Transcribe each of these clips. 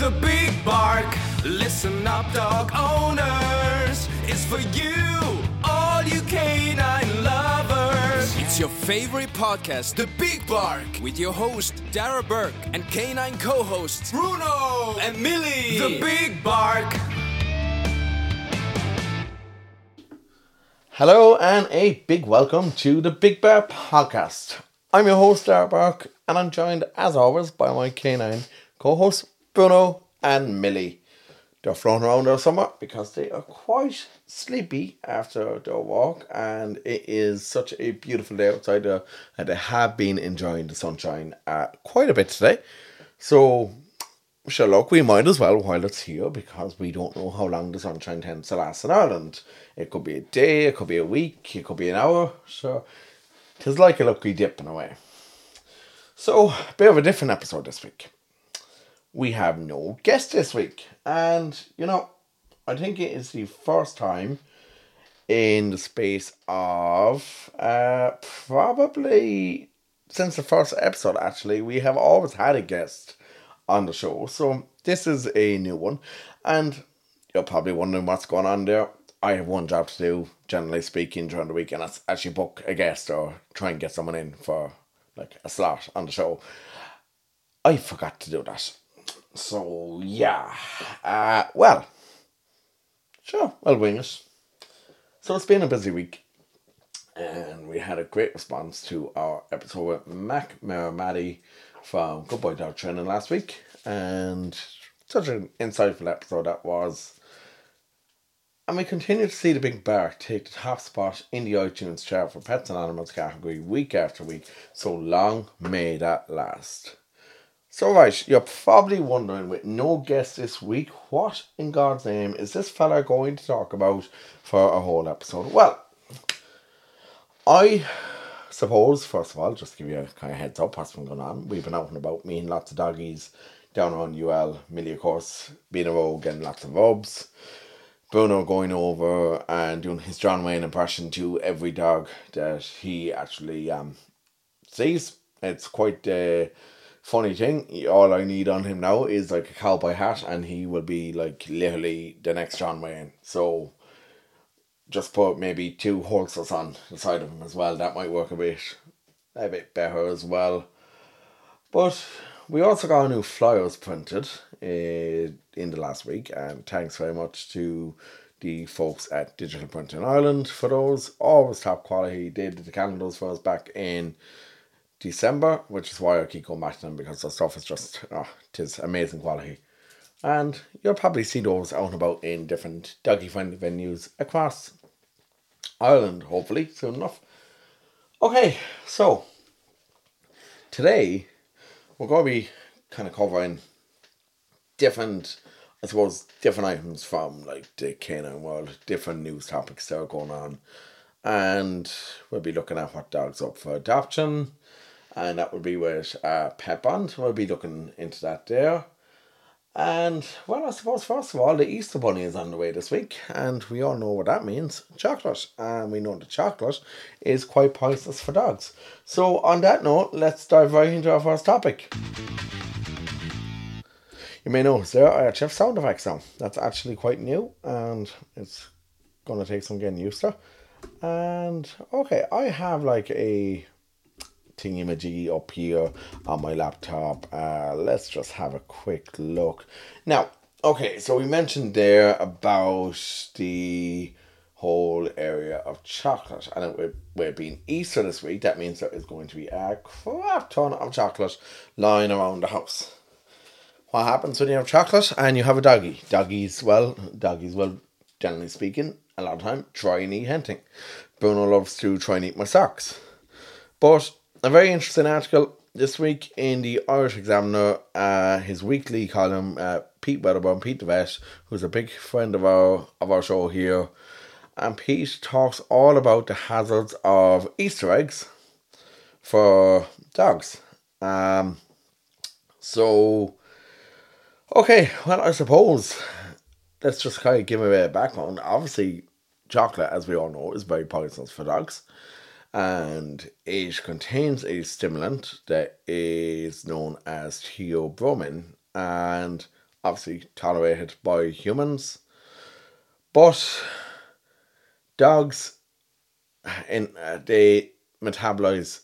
The Big Bark. Listen up, dog owners. It's for you, all you canine lovers. It's your favorite podcast, The Big Bark, with your host, Darragh Burke, and canine co hosts, Bruno and Milly. The Big Bark. Hello and a big welcome to the Big Bark Podcast. I'm your host, Darragh Burke, and I'm joined, as always, by my canine co-hosts, Bruno and Milly. They're flown around there somewhat because they are quite sleepy after their walk, and it is such a beautiful day outside there, and they have been enjoying the sunshine uh, quite a bit today. So, sure, look, we might as well while it's here because we don't know how long the sunshine tends to last in Ireland. It could be a day, it could be a week, it could be an hour. So, tis like a lucky dip in a way. So, a bit of a different episode this week. We have no guest this week, and you know, I think it is the first time in the space of uh, probably since the first episode actually we have always had a guest on the show. So this is a new one. And you're probably wondering what's going on there. I have one job to do generally speaking during the week and that's actually book a guest or try and get someone in for like a slot on the show. I forgot to do that so yeah uh well sure i'll wing it so it's been a busy week, and we had a great response to our episode with Mac Maramati from Good Boy Dog Training last week, and such an insightful episode that was. And we continue to see the Big Bark take the top spot in the iTunes chart for pets and animals category week after week. So long may that last. So right, you're probably wondering with no guest this week, what in God's name is this fella going to talk about for a whole episode? Well, I suppose first of all, just give you a kind of heads up what's been going on. We've been out and about meeting lots of doggies down on UL, Millie of course, being a rogue getting lots of rubs. Bruno going over and doing his John Wayne impression to every dog that he actually um sees. It's quite a funny thing. All I need on him now is like a cowboy hat, and he will be like literally the next John Wayne. So just put maybe two holsters on the side of him as well. That might work a bit a bit better as well. But we also got new flyers printed uh, in the last week, and thanks very much to the folks at Digital Printing Ireland for those. Always top quality. They did the calendars for us back in December, which is why I keep going back to them because the stuff is just, oh, it is amazing quality. And you'll probably see those out and about in different doggy friendly venues across Ireland, hopefully, soon enough. Okay, so today we're going to be kind of covering different, I suppose, different items from like the canine world, different news topics that are going on. And we'll be looking at what dogs up for adoption, and that would be with uh, Pet Bond. We'll be looking into that there. And well, I suppose first of all, the Easter Bunny is on the way this week, and we all know what that means chocolate. And we know the chocolate is quite priceless for dogs. So, on that note, let's dive right into our first topic. You may notice there actually have sound effects now. That's actually quite new, and it's gonna take some getting used to. And okay, I have like a thingy up here on my laptop. Uh, let's just have a quick look. Now, okay, so we mentioned there about the whole area of chocolate, and it, it being Easter this week, that means there is going to be a crap ton of chocolate lying around the house. What happens when you have chocolate and you have a doggy? Doggies, well, doggies, well, generally speaking, a lot of time try and eat hunting. Bruno loves to try and eat my socks. But a very interesting article this week in the Irish Examiner, uh, his weekly column, uh, Pete Wedderburn, Pete Vet, who's a big friend of our of our show here, and Pete talks all about the hazards of Easter eggs for dogs. Um, so, okay, well, I suppose let's just kind of give a bit of background. Obviously, chocolate, as we all know, is very poisonous for dogs and it contains a stimulant that is known as theobromine and obviously tolerated by humans. But dogs, in uh, they metabolize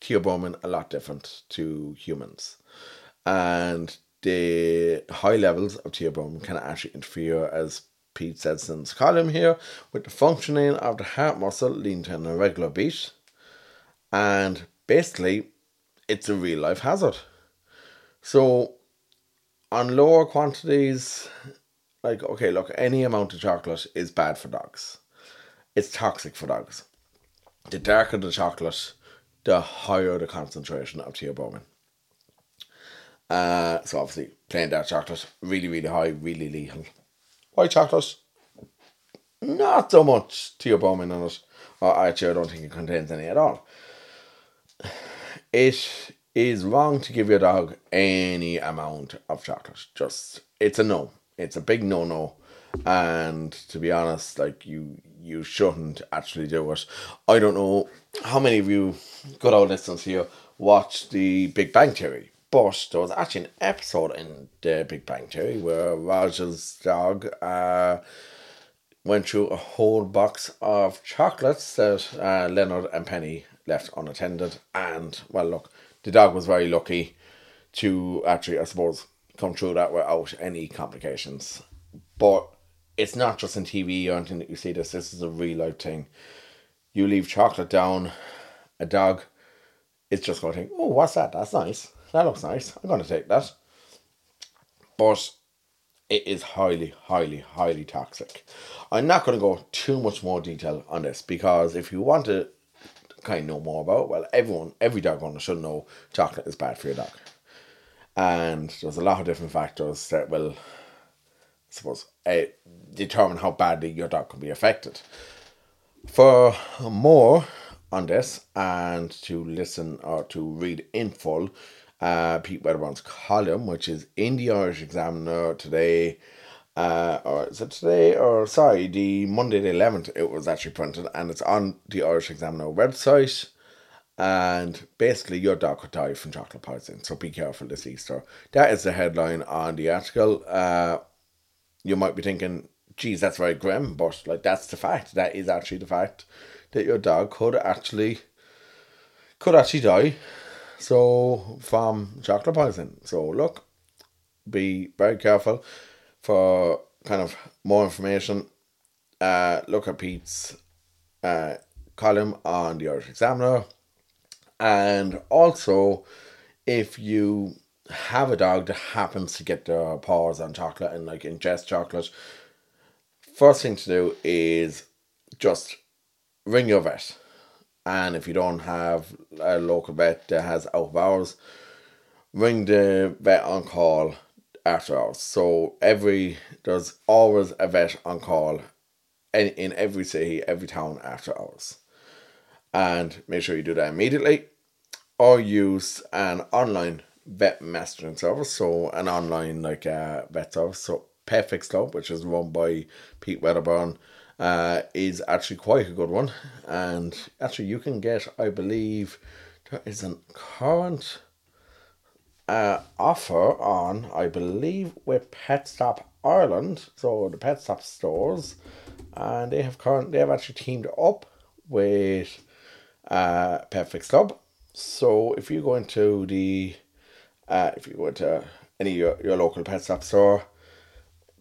theobromine a lot different to humans, and the high levels of theobromine can actually interfere as Pete his column here, with the functioning of the heart muscle leading to an irregular beat. And basically, it's a real life hazard. So, on lower quantities, like, okay, look, any amount of chocolate is bad for dogs. It's toxic for dogs. The darker the chocolate, the higher the concentration of theobromine. Uh, so obviously, plain dark chocolate, really, really high, really lethal. White chocolate, not so much theobromine in it. Uh, or actually, I don't think it contains any at all. It is wrong to give your dog any amount of chocolate. Just it's a no. It's a big no no. And to be honest, like you you shouldn't actually do it. I don't know how many of you good old listeners here watch the Big Bang Theory. There was actually an episode in the Big Bang Theory where Raj's dog uh, went through a whole box of chocolates that uh, Leonard and Penny left unattended. And, well, look, the dog was very lucky to actually, I suppose, come through that without any complications. But it's not just in TV or anything that you see this, this is a real life thing. You leave chocolate down, a dog, it's just going to think, oh, what's that? That's nice that looks nice. I'm going to take that. But it is highly, highly, highly toxic. I'm not going to go too much more detail on this because if you want to kind of know more about, well, everyone, every dog owner should know chocolate is bad for your dog. And there's a lot of different factors that will, I suppose, uh, determine how badly your dog can be affected. For more on this and to listen or to read in full, uh, Pete Wedderburn's column, which is in the Irish Examiner today. Uh, or is it today? Or sorry, the Monday the 11th, it was actually printed and it's on the Irish Examiner website. And basically, your dog could die from chocolate poisoning, so be careful this Easter. That is the headline on the article. Uh, you might be thinking, geez, that's very grim, but like that's the fact. That is actually the fact that your dog could actually could actually die so from chocolate poison. So look, be very careful for kind of more information. Uh, look at Pete's uh, column on the Irish Examiner, and also if you have a dog that happens to get their paws on chocolate and like ingest chocolate, first thing to do is just ring your vet and if you don't have a local vet that has out of hours, ring the vet on call after hours. So every there's always a vet on call in, in every city, every town after hours. And make sure you do that immediately. Or use an online vet messaging service, so an online like uh, vet service. So Petfix Club, which is run by Pete Wedderburn uh, is actually quite a good one. And actually, you can get, I believe, there is a current uh, offer on, I believe, with Pet Stop Ireland. So the Pet Stop stores, and they have current, they have actually teamed up with uh, Petfix Club. So if you go into the, uh, if you go into any your, your local pet stop store,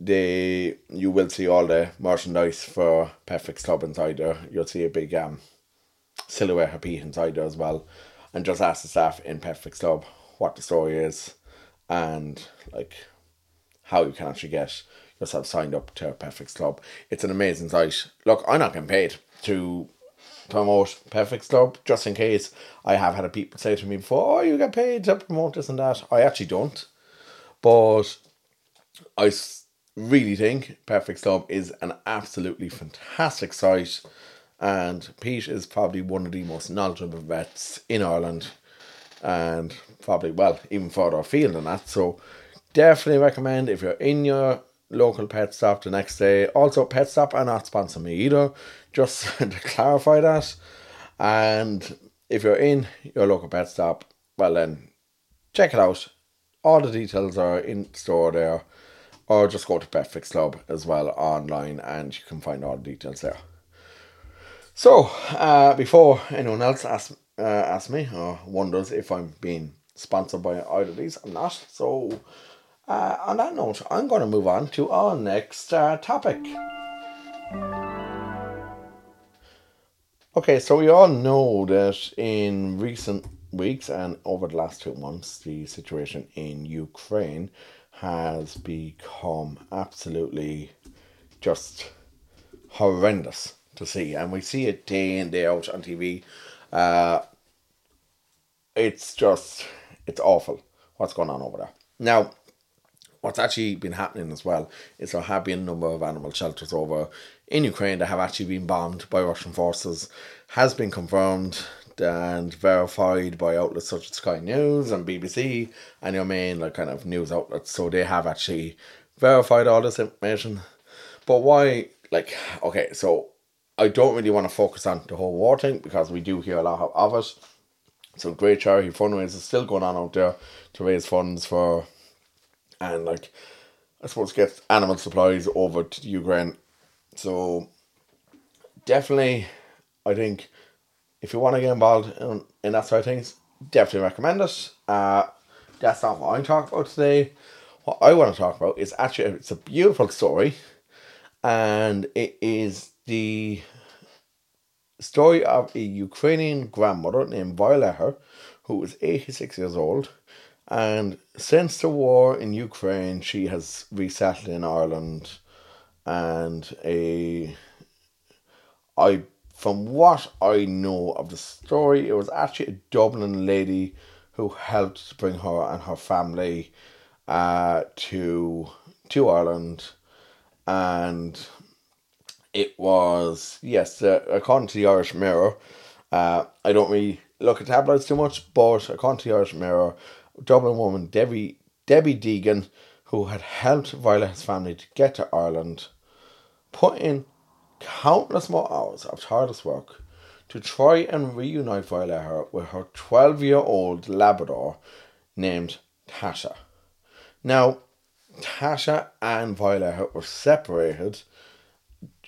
they you will see all the merchandise for Petfix Club inside there. You'll see a big um silhouette of Pete inside there as well. And just ask the staff in Petfix Club what the story is and like how you can actually get yourself signed up to Petfix Club. It's an amazing site. Look, I'm not getting paid to promote Petfix Club just in case I have had a people say to me before, oh, you get paid to promote this and that. I actually don't. But I really think Petfix Club is an absolutely fantastic site. And Pete is probably one of the most knowledgeable vets in Ireland. And probably, well, even further afield than that. So definitely recommend if you're in your local pet stop the next day. Also, pet stop are not sponsoring me either, just to clarify that. And if you're in your local pet stop, well then check it out. All the details are in store there, or just go to Petfix Club as well online, and you can find all the details there. So, uh, before anyone else asks uh, asks me or wonders if I'm being sponsored by either of these, I'm not. So, uh, on that note, I'm going to move on to our next uh, topic. Okay, so we all know that in recent weeks and over the last two months, the situation in Ukraine has become absolutely just horrendous to see, and we see it day in day out on TV. Uh, it's just it's awful what's going on over there now what's actually been happening as well is there have been a number of animal shelters over in Ukraine that have actually been bombed by Russian forces, has been confirmed and verified by outlets such as Sky News and BBC and your main like kind of news outlets. So they have actually verified all this information. But why like okay, so I don't really want to focus on the whole war thing because we do hear a lot of it. So great charity fundraisers still going on out there to raise funds for and like I suppose get animal supplies over to Ukraine. So definitely, I think if you want to get involved in, in that sort of things, definitely recommend it. Uh, that's not what I'm talking about today. What I want to talk about is actually it's a beautiful story, and it is the story of a Ukrainian grandmother named Violetta, who was 86 years old and since the war in Ukraine, she has resettled in Ireland, and a I from what I know of the story, it was actually a Dublin lady who helped to bring her and her family uh, to to Ireland, and it was yes, uh, according to the Irish Mirror. Uh, I don't really look at tabloids too much, but according to the Irish Mirror, Dublin woman Debbie Debbie Deegan, who had helped Violet's family to get to Ireland, put in countless more hours of tireless work to try and reunite Violet with her 12 year old Labrador named Tasha. Now, Tasha and Violet were separated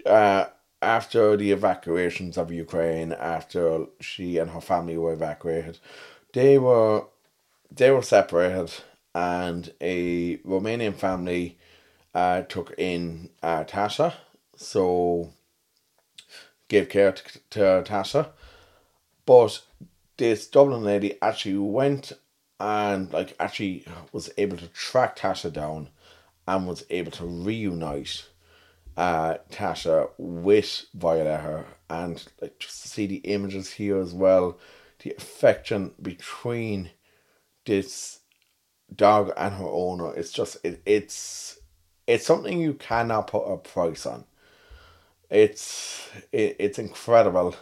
uh, after the evacuations of Ukraine, after she and her family were evacuated. They were they were separated, and a Romanian family uh, took in uh, Tasha, so gave care to, to Tasha. But this Dublin lady actually went and like actually was able to track Tasha down and was able to reunite uh Tasha with Violetta and like just to see the images here as well, the affection between this dog and her owner it's just it, it's it's something you cannot put a price on it's it, it's incredible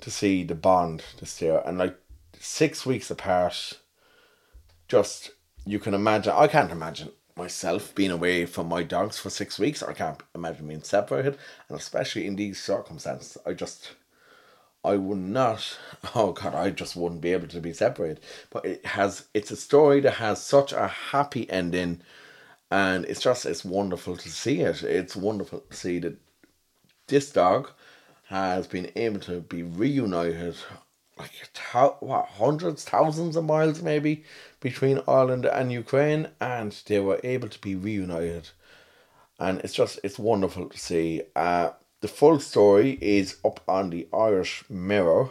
to see the bond this year and like six weeks apart just you can imagine i can't imagine myself being away from my dogs for six weeks i can't imagine being separated and especially in these circumstances i just I would not. Oh God, I just wouldn't be able to be separated. But it has. It's a story that has such a happy ending, and it's just it's wonderful to see it. It's wonderful to see that this dog has been able to be reunited, like what hundreds, thousands of miles maybe between Ireland and Ukraine, and they were able to be reunited, and it's just it's wonderful to see. Uh, the full story is up on the Irish Mirror,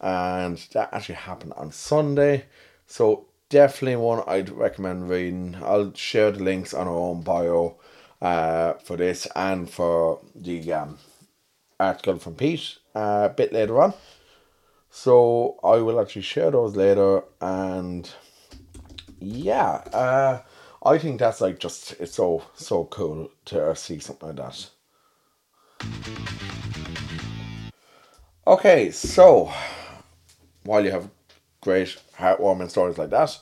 and that actually happened on Sunday. So definitely one I'd recommend reading. I'll share the links on our own bio uh, for this and for the um, article from Pete uh, a bit later on. So I will actually share those later, and yeah, uh, I think that's like just it's so so cool to see something like that. Okay, so while you have great heartwarming stories like that,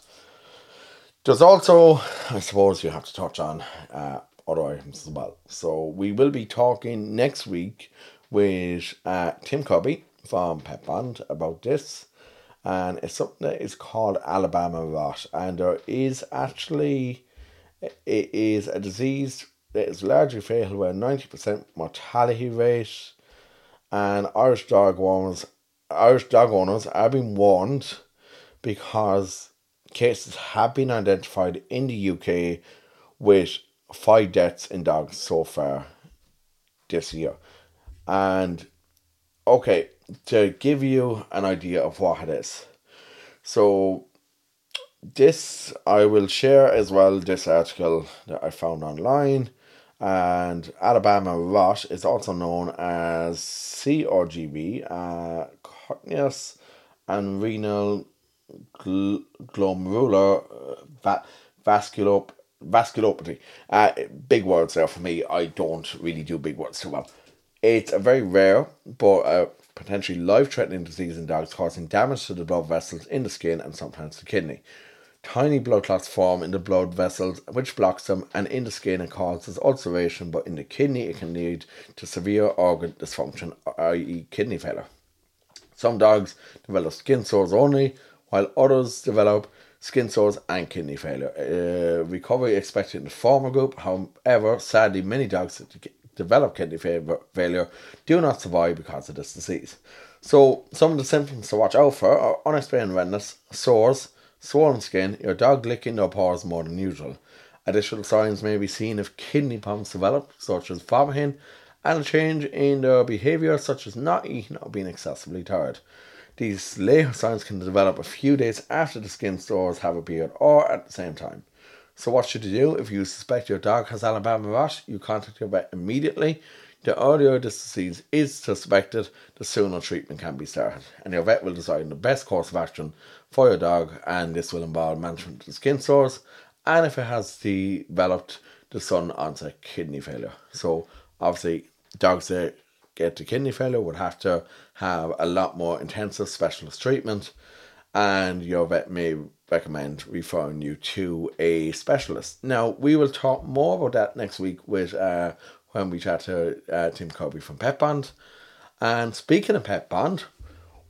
there's also, I suppose, you have to touch on uh, other items as well. So we will be talking next week with uh, Tim Kirby from Pet Bond about this, and it's something that is called Alabama rot, and there is actually it is a disease that is largely fatal with a ninety percent mortality rate, and Irish dog owners Irish dog owners are being warned because cases have been identified in the UK with five deaths in dogs so far this year. And okay, to give you an idea of what it is. So this I will share as well this article that I found online and Alabama rot is also known as CRGV, uh, and renal gl- glomerular uh, va- vascular vasculopathy. Uh, big words there for me. I don't really do big words too well. It's a very rare but uh, potentially life threatening disease in dogs, causing damage to the blood vessels in the skin and sometimes the kidney. Tiny blood clots form in the blood vessels, which blocks them, and in the skin it causes ulceration, but in the kidney it can lead to severe organ dysfunction, i.e., kidney failure. Some dogs develop skin sores only, while others develop skin sores and kidney failure. Uh, recovery expected in the former group, however, sadly, many dogs that develop kidney failure do not survive because of this disease. So, some of the symptoms to watch out for are unexplained redness, sores, swollen skin, your dog licking their paws more than usual. Additional signs may be seen if kidney problems develop, such as vomiting, and a change in their behaviour, such as not eating or being excessively tired. These later signs can develop a few days after the skin sores have appeared or at the same time. So, what should you do if you suspect your dog has Alabama rot? You contact your vet immediately. The earlier this disease is suspected, the sooner treatment can be started, and your vet will decide the best course of action for your dog, and this will involve management of the skin sores and if it has developed the sudden onset kidney failure. So obviously dogs that get to kidney failure would have to have a lot more intensive specialist treatment and your vet may recommend referring you to a specialist. Now we will talk more about that next week with uh, when we chat to uh, Tim Kirby from Pet Bond. And speaking of Pet Bond,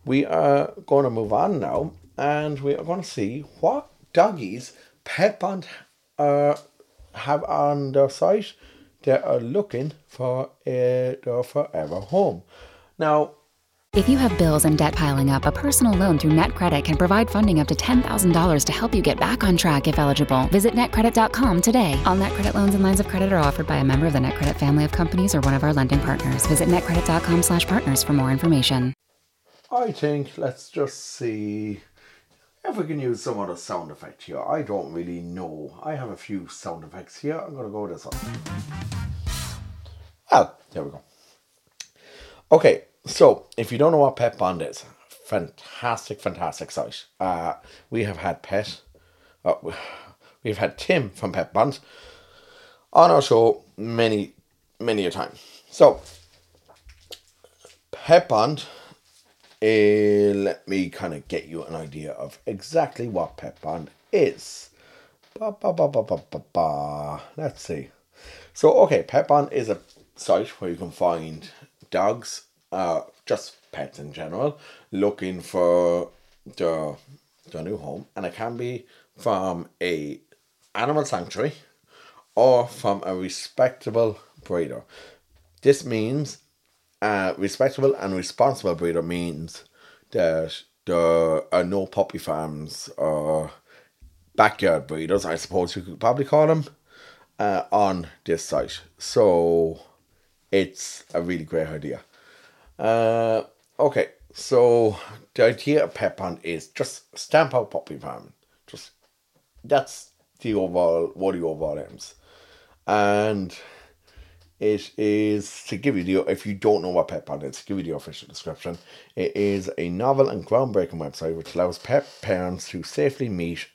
we are going to move on now and we are going to see what doggies Pet Bond uh, have on their site. They are looking for a, their forever home. Now, if you have bills and debt piling up, a personal loan through NetCredit can provide funding up to $10,000 to help you get back on track if eligible. Visit netcredit.com today. All NetCredit loans and lines of credit are offered by a member of the NetCredit family of companies or one of our lending partners. Visit netcredit.com/partners for more information. I think let's just see if we can use some other sound effect here. I don't really know. I have a few sound effects here. I'm going to go this one. Oh, there we go. Okay, so if you don't know what Pet Bond is, fantastic, fantastic site. Uh, we have had Pet, uh, we've had Tim from Pet Bond on our show many, many a time. So, Pet Bond uh, let me kind of get you an idea of exactly what Bond is. Ba, ba, ba, ba, ba, ba, ba. Let's see. So, okay, Pet is a site where you can find dogs, uh, just pets in general, looking for their, their new home. And it can be from a animal sanctuary or from a respectable breeder. This means uh, respectable and responsible breeder means that there are no puppy farms or backyard breeders, I suppose you could probably call them, uh, on this site. So it's a really great idea. Uh, okay, so the idea of Pet Bond is just stamp out puppy farming. Just that's the overall what the overall aims. And It is to give you the if you don't know what Pet Bond is, to give you the official description. It is a novel and groundbreaking website which allows pet parents to safely meet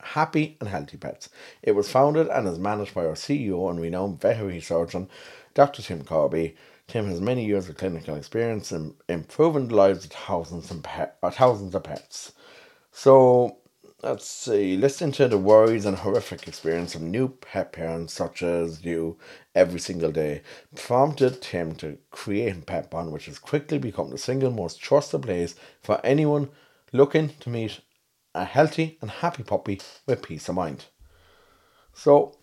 happy and healthy pets. It was founded and is managed by our CEO and renowned veterinary surgeon, Dr. Tim Kirby. Tim has many years of clinical experience in improving the lives of thousands and thousands of pets. So let's see, listen to the worries and horrific experience of new pet parents such as you every single day. Prompted Tim to create Pet Bond, which has quickly become the single most trusted place for anyone looking to meet a healthy and happy puppy with peace of mind. So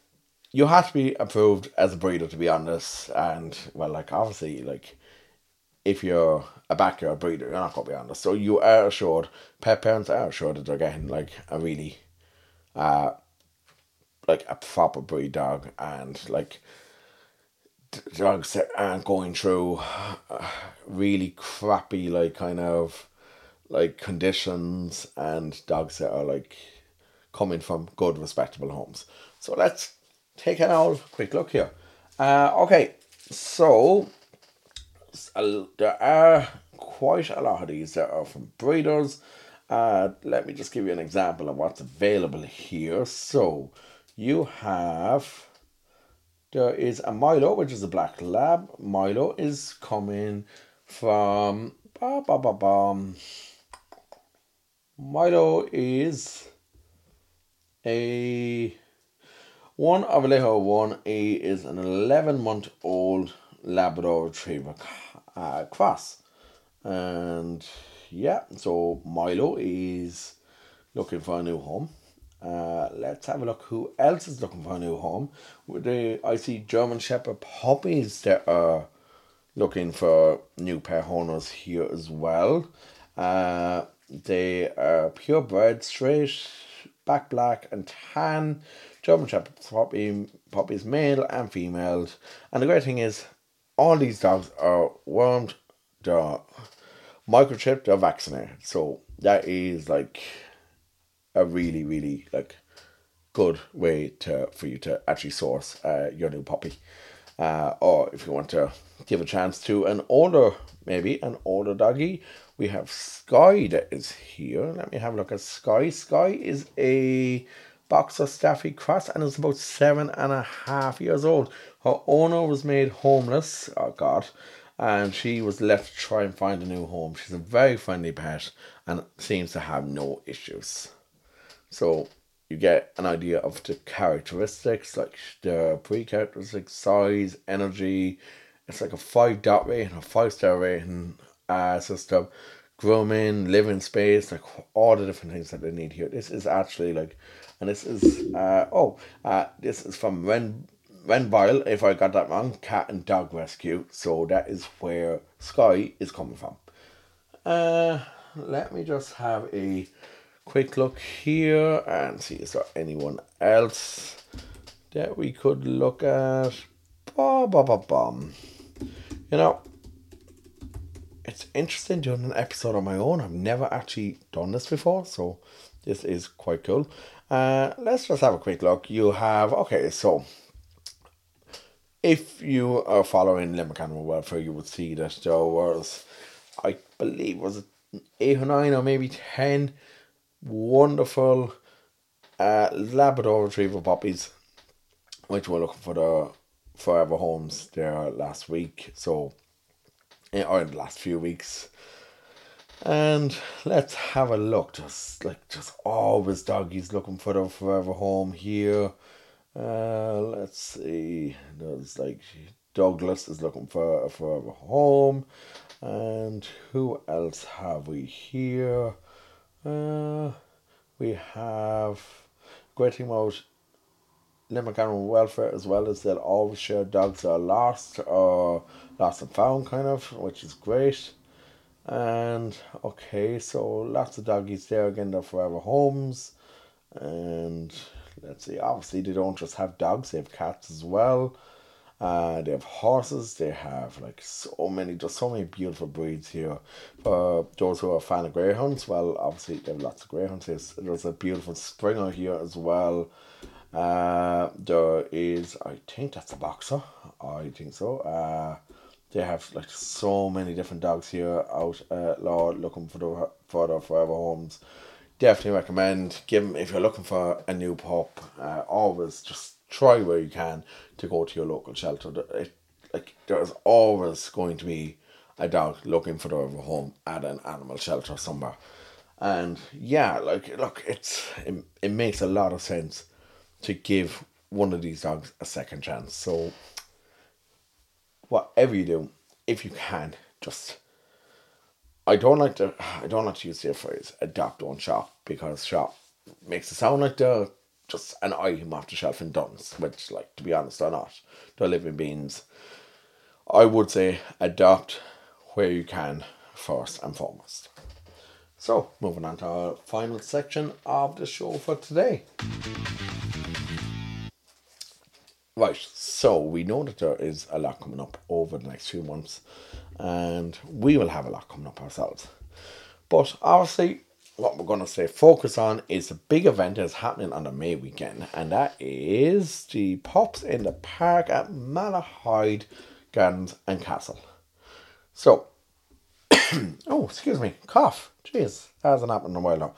you have to be approved as a breeder to be on this, and well, like obviously, like if you're a backyard breeder, you're not gonna be honest. So you are assured, pet parents are assured that they're getting like a really, uh, like a proper breed dog, and like dogs that aren't going through uh, really crappy like kind of like conditions and dogs that are like coming from good respectable homes so let's take an old quick look here uh okay so there are quite a lot of these that are from breeders uh let me just give you an example of what's available here so you have there is a Milo, which is a black lab. Milo is coming from. Ba, ba, ba, ba. Milo is a one of Alejo one A is an eleven month old Labrador Retriever uh, cross, and yeah, so Milo is looking for a new home. Uh, let's have a look who else is looking for a new home. The, I see German Shepherd puppies that are looking for new pet owners here as well. Uh, they are purebred, straight, back black and tan. German Shepherd puppy, puppies, male and female. And the great thing is, all these dogs are wormed, they're microchipped, they're vaccinated. So that is like a really really like good way to for you to actually source uh, your new puppy. Uh, or if you want to give a chance to an older maybe an older doggy we have sky that is here. Let me have a look at sky. Sky is a boxer staffy cross and is about seven and a half years old her owner was made homeless oh god and she was left to try and find a new home she's a very friendly pet and seems to have no issues so you get an idea of the characteristics, like the pre characteristics, size, energy. It's like a five dot rating, a five star rating uh, system, grooming, living space, like all the different things that they need here. This is actually like, and this is uh oh uh this is from Ren Renville, if I got that wrong, cat and dog rescue. So that is where Sky is coming from. Uh, let me just have a quick look here and see is there anyone else that we could look at. Bah, bah, bah, bum. You know, it's interesting doing an episode on my own. I've never actually done this before, so this is quite cool. Uh, let's just have a quick look. You have okay, so if you are following Limerick Animal Welfare, you would see that there was, I believe, was eight or nine or maybe ten wonderful uh, Labrador Retriever puppies, which were looking for the forever homes there last week. So, or in the last few weeks. And let's have a look. Just like just always doggies looking for the forever home here. Uh, let's see. There's like Douglas is looking for a forever home. And who else have we here? Uh, we have great about Limerick Animal Welfare as well as that always share dogs are lost or lost and found kind of, which is great. And okay, so lots of doggies there again, they're forever homes. And let's see, obviously they don't just have dogs, they have cats as well. Uh, they have horses. They have like so many, just so many beautiful breeds here. For those who are a fan of greyhounds, well, obviously they have lots of greyhounds. There's, there's a beautiful Springer here as well. Uh, there is, I think that's a boxer. I think so. Uh, they have like so many different dogs here out uh, Lord looking for the for the forever homes. Definitely recommend give them if you're looking for a new pup. Uh, always just try where you can to go to your local shelter. It, like there's always going to be a dog looking for their home at an animal shelter somewhere. And yeah, like look, it's it, it makes a lot of sense to give one of these dogs a second chance. So whatever you do, if you can, just I don't like to I don't like to use the phrase adopt don't shop because shop makes it sound like they're just an item off the shelf in Dunnes, which like to be honest are not. They're living beings. I would say adopt where you can first and foremost. So, moving on to our final section of the show for today. Right, so we know that there is a lot coming up over the next few months, and we will have a lot coming up ourselves. But obviously, what we're going to say focus on is a big event that's happening on the May weekend, and that is the Pups in the Park at Malahide Gardens and Castle. So, oh, excuse me, cough. Jeez, that hasn't happened in a while now.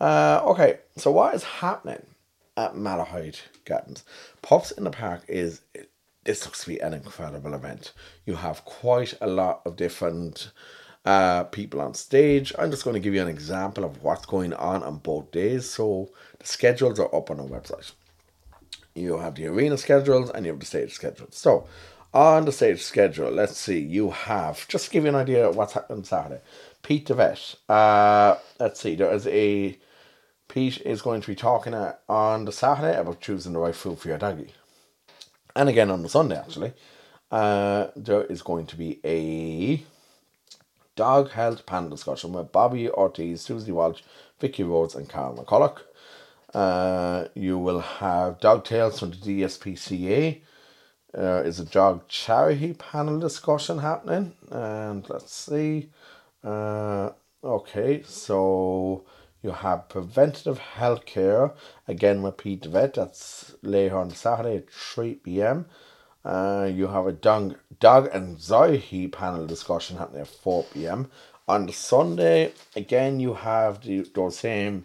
Uh, okay, so what is happening at Malahide Gardens? Pups in the Park is this looks to be an incredible event. You have quite a lot of different uh, people on stage. I'm just going to give you an example of what's going on on both days. So the schedules are up on our website. You have the arena schedules and you have the stage schedules. So on the stage schedule, let's see, you have, just to give you an idea of what's happening Saturday, Pete the Vet. Uh, let's see, there is a, Pete is going to be talking uh, on the Saturday about choosing the right food for your doggy. And again on the Sunday, actually, uh, there is going to be a dog health panel discussion with Bobby Ortiz, Susie Walsh, Vicky Rhodes, and Carl McCulloch. Uh, you will have Dog Tales from the DSPCA is a dog charity panel discussion happening. And let's see. Uh, okay, so you have preventative health care again Pete Vet. That's later on Saturday at 3 pm. Uh, you have a dog, dog anxiety panel discussion happening at 4 pm. On the Sunday, again, you have the, those same,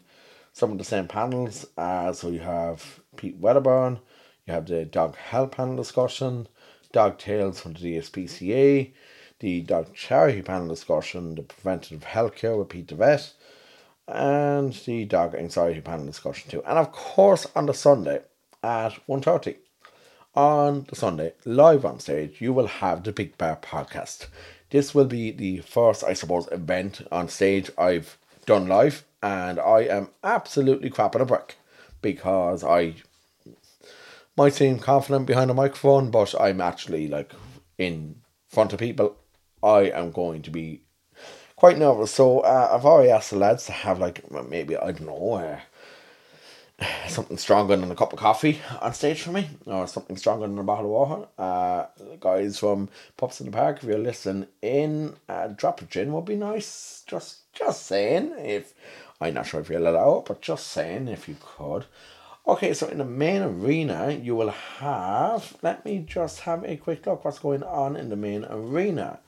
some of the same panels. Uh, so you have Pete Wedderburn, you have the dog health panel discussion, dog tales from the DSPCA, the dog charity panel discussion, the preventative healthcare with Pete Vet, and the dog anxiety panel discussion too. And of course on the Sunday at 1.30 on the Sunday, live on stage, you will have the Big Bark podcast. This will be the first, I suppose, event on stage I've done live, and I am absolutely crapping a brick because I might seem confident behind a microphone, but I'm actually like in front of people. I am going to be quite nervous. So uh, I've already asked the lads to have like maybe I don't know uh, something stronger than a cup of coffee on stage for me, or something stronger than a bottle of water. Uh, guys from Pups in the Park, if you're listening in, uh, drop a gin would be nice. Just just saying, if I'm not sure if you'll allow it, but just saying if you could. Okay, so in the main arena, you will have, let me just have a quick look what's going on in the main arena.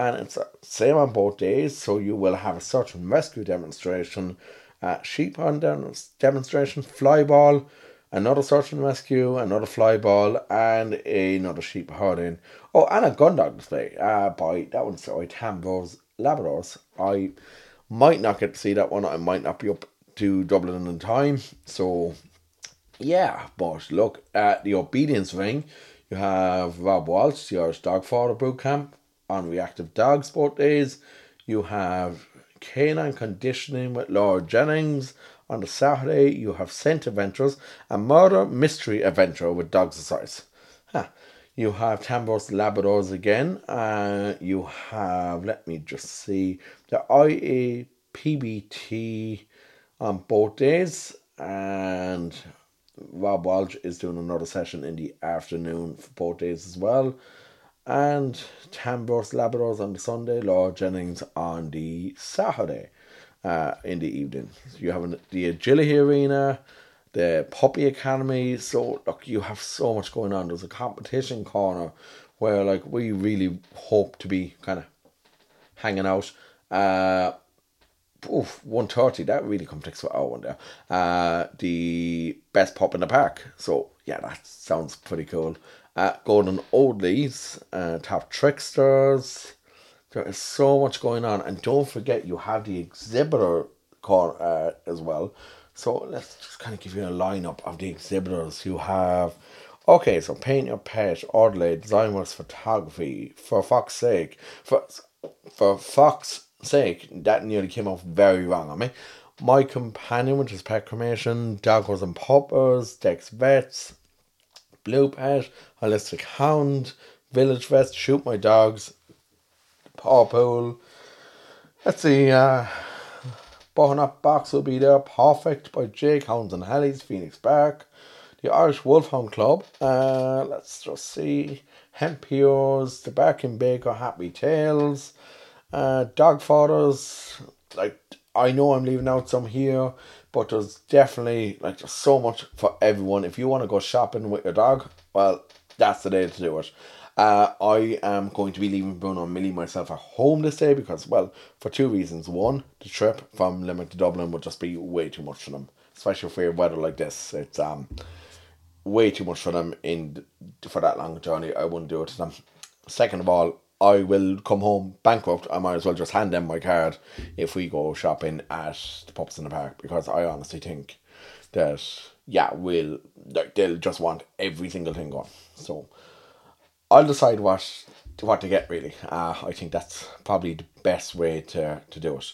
And it's the same on both days, so you will have a search and rescue demonstration, uh, sheep hunt demonstration, fly ball, another search and rescue, another fly ball, and another sheep herding. Oh, and a gun dog display uh, by, that one's by Tambos Labradors. I might not get to see that one, I might not be up to Dublin in time, so yeah, but look at the obedience ring. You have Rob Walsh, the Irish Dog Father Boot Camp on Reactive Dog Sport Days. You have Canine Conditioning with Lord Jennings on the Saturday. You have Scent Adventures and Murder Mystery Adventure with Dogs Size. Huh. You have Tambos Labradors again. Uh, you have, let me just see, the IAPBT on both days. And Rob Walsh is doing another session in the afternoon for both days as well. And Tambos Labradors on the Sunday, Lord Jennings on the Saturday uh, in the evening. So you have the Agility Arena, the puppy academy. So look, you have so much going on. There's a competition corner where like we really hope to be kind of hanging out. Uh, oof, 130, that really complex for our one there. Uh, the best pop in the park. So, yeah, that sounds pretty cool. Uh, Golden Oldies, uh, Top Tricksters. There is so much going on. And don't forget, you have the exhibitor core uh, as well. So, let's just kind of give you a lineup of the exhibitors. You have, okay, so Paint Your Pet, Audley, Designworks Photography, For Fox's Sake, for, for Fox sake, that nearly came off very wrong on me. My companion, which is pet cremation, doggos and poppers, Dex Vets, Blue Pet, Holistic Hound, Village Vets, Shoot My Dogs, Paw Pool. Let's see, uh, Box will be there. Perfect by Jake, Hounds and Hellies, Phoenix Park. The Irish Wolfhound Club. Uh, let's just see. Hemp Heroes, The Barking Baker, Happy Tales. Uh, dog photos, like I know I'm leaving out some here, but there's definitely like there's so much for everyone. If you want to go shopping with your dog, well, that's the day to do it. Uh, I am going to be leaving Bruno and Milly myself at home this day because, well, for two reasons. One, the trip from Limerick to Dublin would just be way too much for them, especially for weather like this. It's um way too much for them in for that long journey. I wouldn't do it to them. Second of all, I will come home bankrupt. I might as well just hand them my card if we go shopping at the Pups in the Park because I honestly think that yeah, we'll like they'll just want every single thing gone. So I'll decide what what to get really. Uh, I think that's probably the best way to, to do it.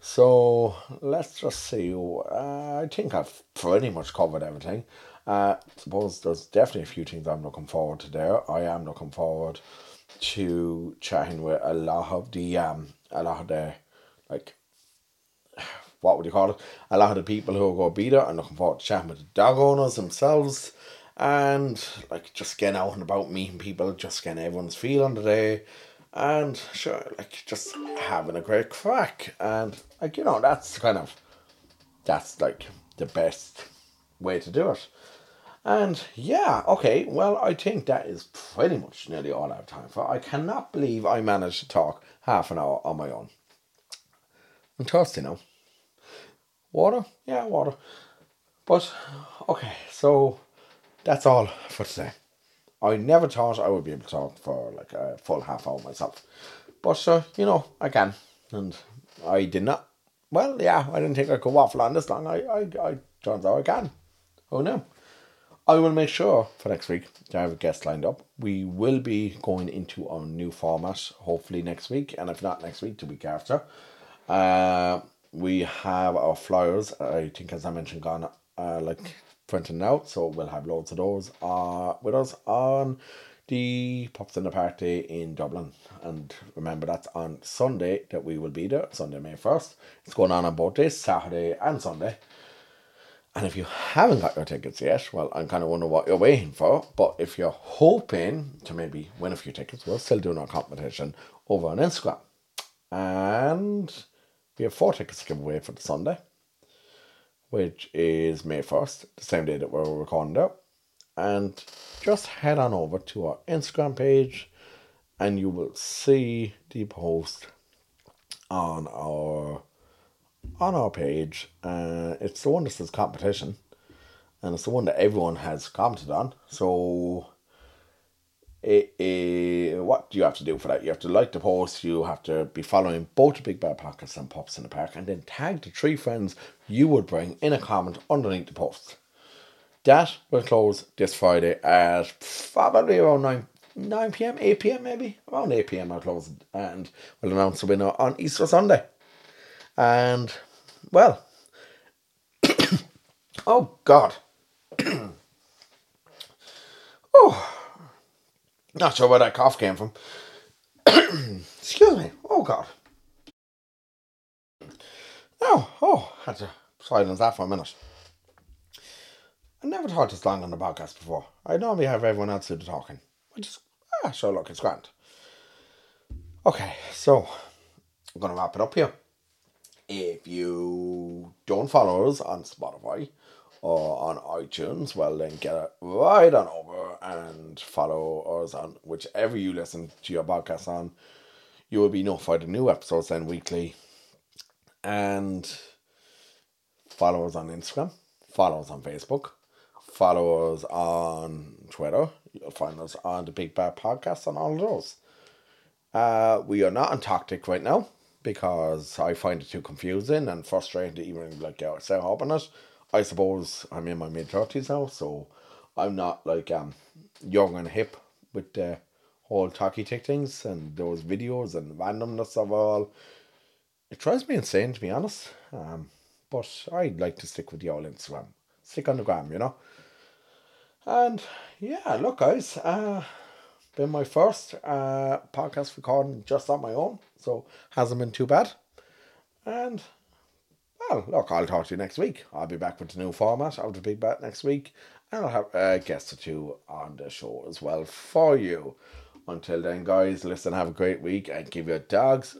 So let's just see. Uh, I think I've pretty much covered everything. Uh, suppose there's definitely a few things I'm looking forward to there. I am looking forward to chatting with a lot of the um a lot of the like what would you call it? A lot of the people who are going to be there. I'm looking forward to chatting with the dog owners themselves and like just getting out and about meeting people, just getting everyone's feel on the day and sure like just having a great crack and like you know that's kind of that's like the best way to do it. And yeah, okay, well, I think that is pretty much nearly all I have time for. I cannot believe I managed to talk half an hour on my own. I'm thirsty now. Water? Yeah, water. But, okay, so that's all for today. I never thought I would be able to talk for like a full half hour myself. But, uh, you know, I can. And I did not. Well, yeah, I didn't think I could waffle on this long. I, I, I turns out I can. Who knew? I will make sure for next week to have a guest lined up. We will be going into our new format hopefully next week, and if not next week, the week after. Uh, we have our flyers. I think, as I mentioned, gone uh, like printing out, so we'll have loads of those uh with us on the Pups in the Park in Dublin. And remember, that's on Sunday that we will be there, Sunday, May 1st. It's going on on both days, Saturday and Sunday. And if you haven't got your tickets yet, well, I'm kind of wondering what you're waiting for. But if you're hoping to maybe win a few tickets, we're still doing our competition over on Instagram. And we have four tickets to give away for the Sunday, which is May 1st, the same day that we're recording it. And just head on over to our Instagram page and you will see the post on our on our page. Uh, it's the one that says competition, and it's the one that everyone has commented on. So, it, it, what do you have to do for that? You have to like the post. You have to be following both the Big Bark Podcast and Pups in the Park, and then tag the three friends you would bring in a comment underneath the post. That will close this Friday at probably around 9 9 p.m., 8 p.m. maybe. Around 8 p.m. I'll close and we'll announce the winner on Easter Sunday. And, well, oh God. oh, not sure where that cough came from. Excuse me. Oh God. Oh, oh, had to silence that for a minute. I never talked this long on the podcast before. I normally have everyone else do the talking. I just, ah, sure, look, it's grand. Okay, so I'm going to wrap it up here. If you don't follow us on Spotify or on iTunes, well then get right on over and follow us on whichever you listen to your podcast on. You will be notified of new episodes then weekly. And follow us on Instagram, follow us on Facebook, follow us on Twitter. You'll find us on the Big Bark Podcast on all of those. Uh, we are not on TikTok right now because I find it too confusing and frustrating to even like get set up on it. I suppose I'm in my mid thirties now, so I'm not like um young and hip with the whole talkie tick things and those videos and randomness of all. It drives me insane to be honest. Um, but I'd like to stick with the old Instagram, stick on the gram, you know. And yeah, look, guys, uh, been my first uh podcast recording just on my own, so hasn't been too bad. And well, look, I'll talk to you next week. I'll be back with the new format the Big Bark next week, and I'll have a guest or two on the show as well for you. Until then, guys, listen, have a great week, and give your dogs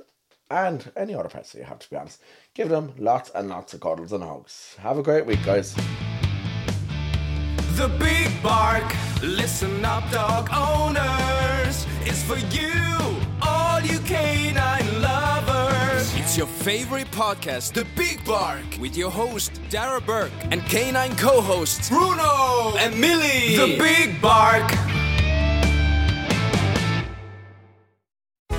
and any other pets that you have, to be honest, give them lots and lots of cuddles and hugs. Have a great week, guys. The Big Bark, listen up, dog owners, is for you, all you canine lovers. It's your favorite podcast, The Big Bark, with your host, Darragh Burke, and canine co hosts, Bruno and Milly. The Big Bark.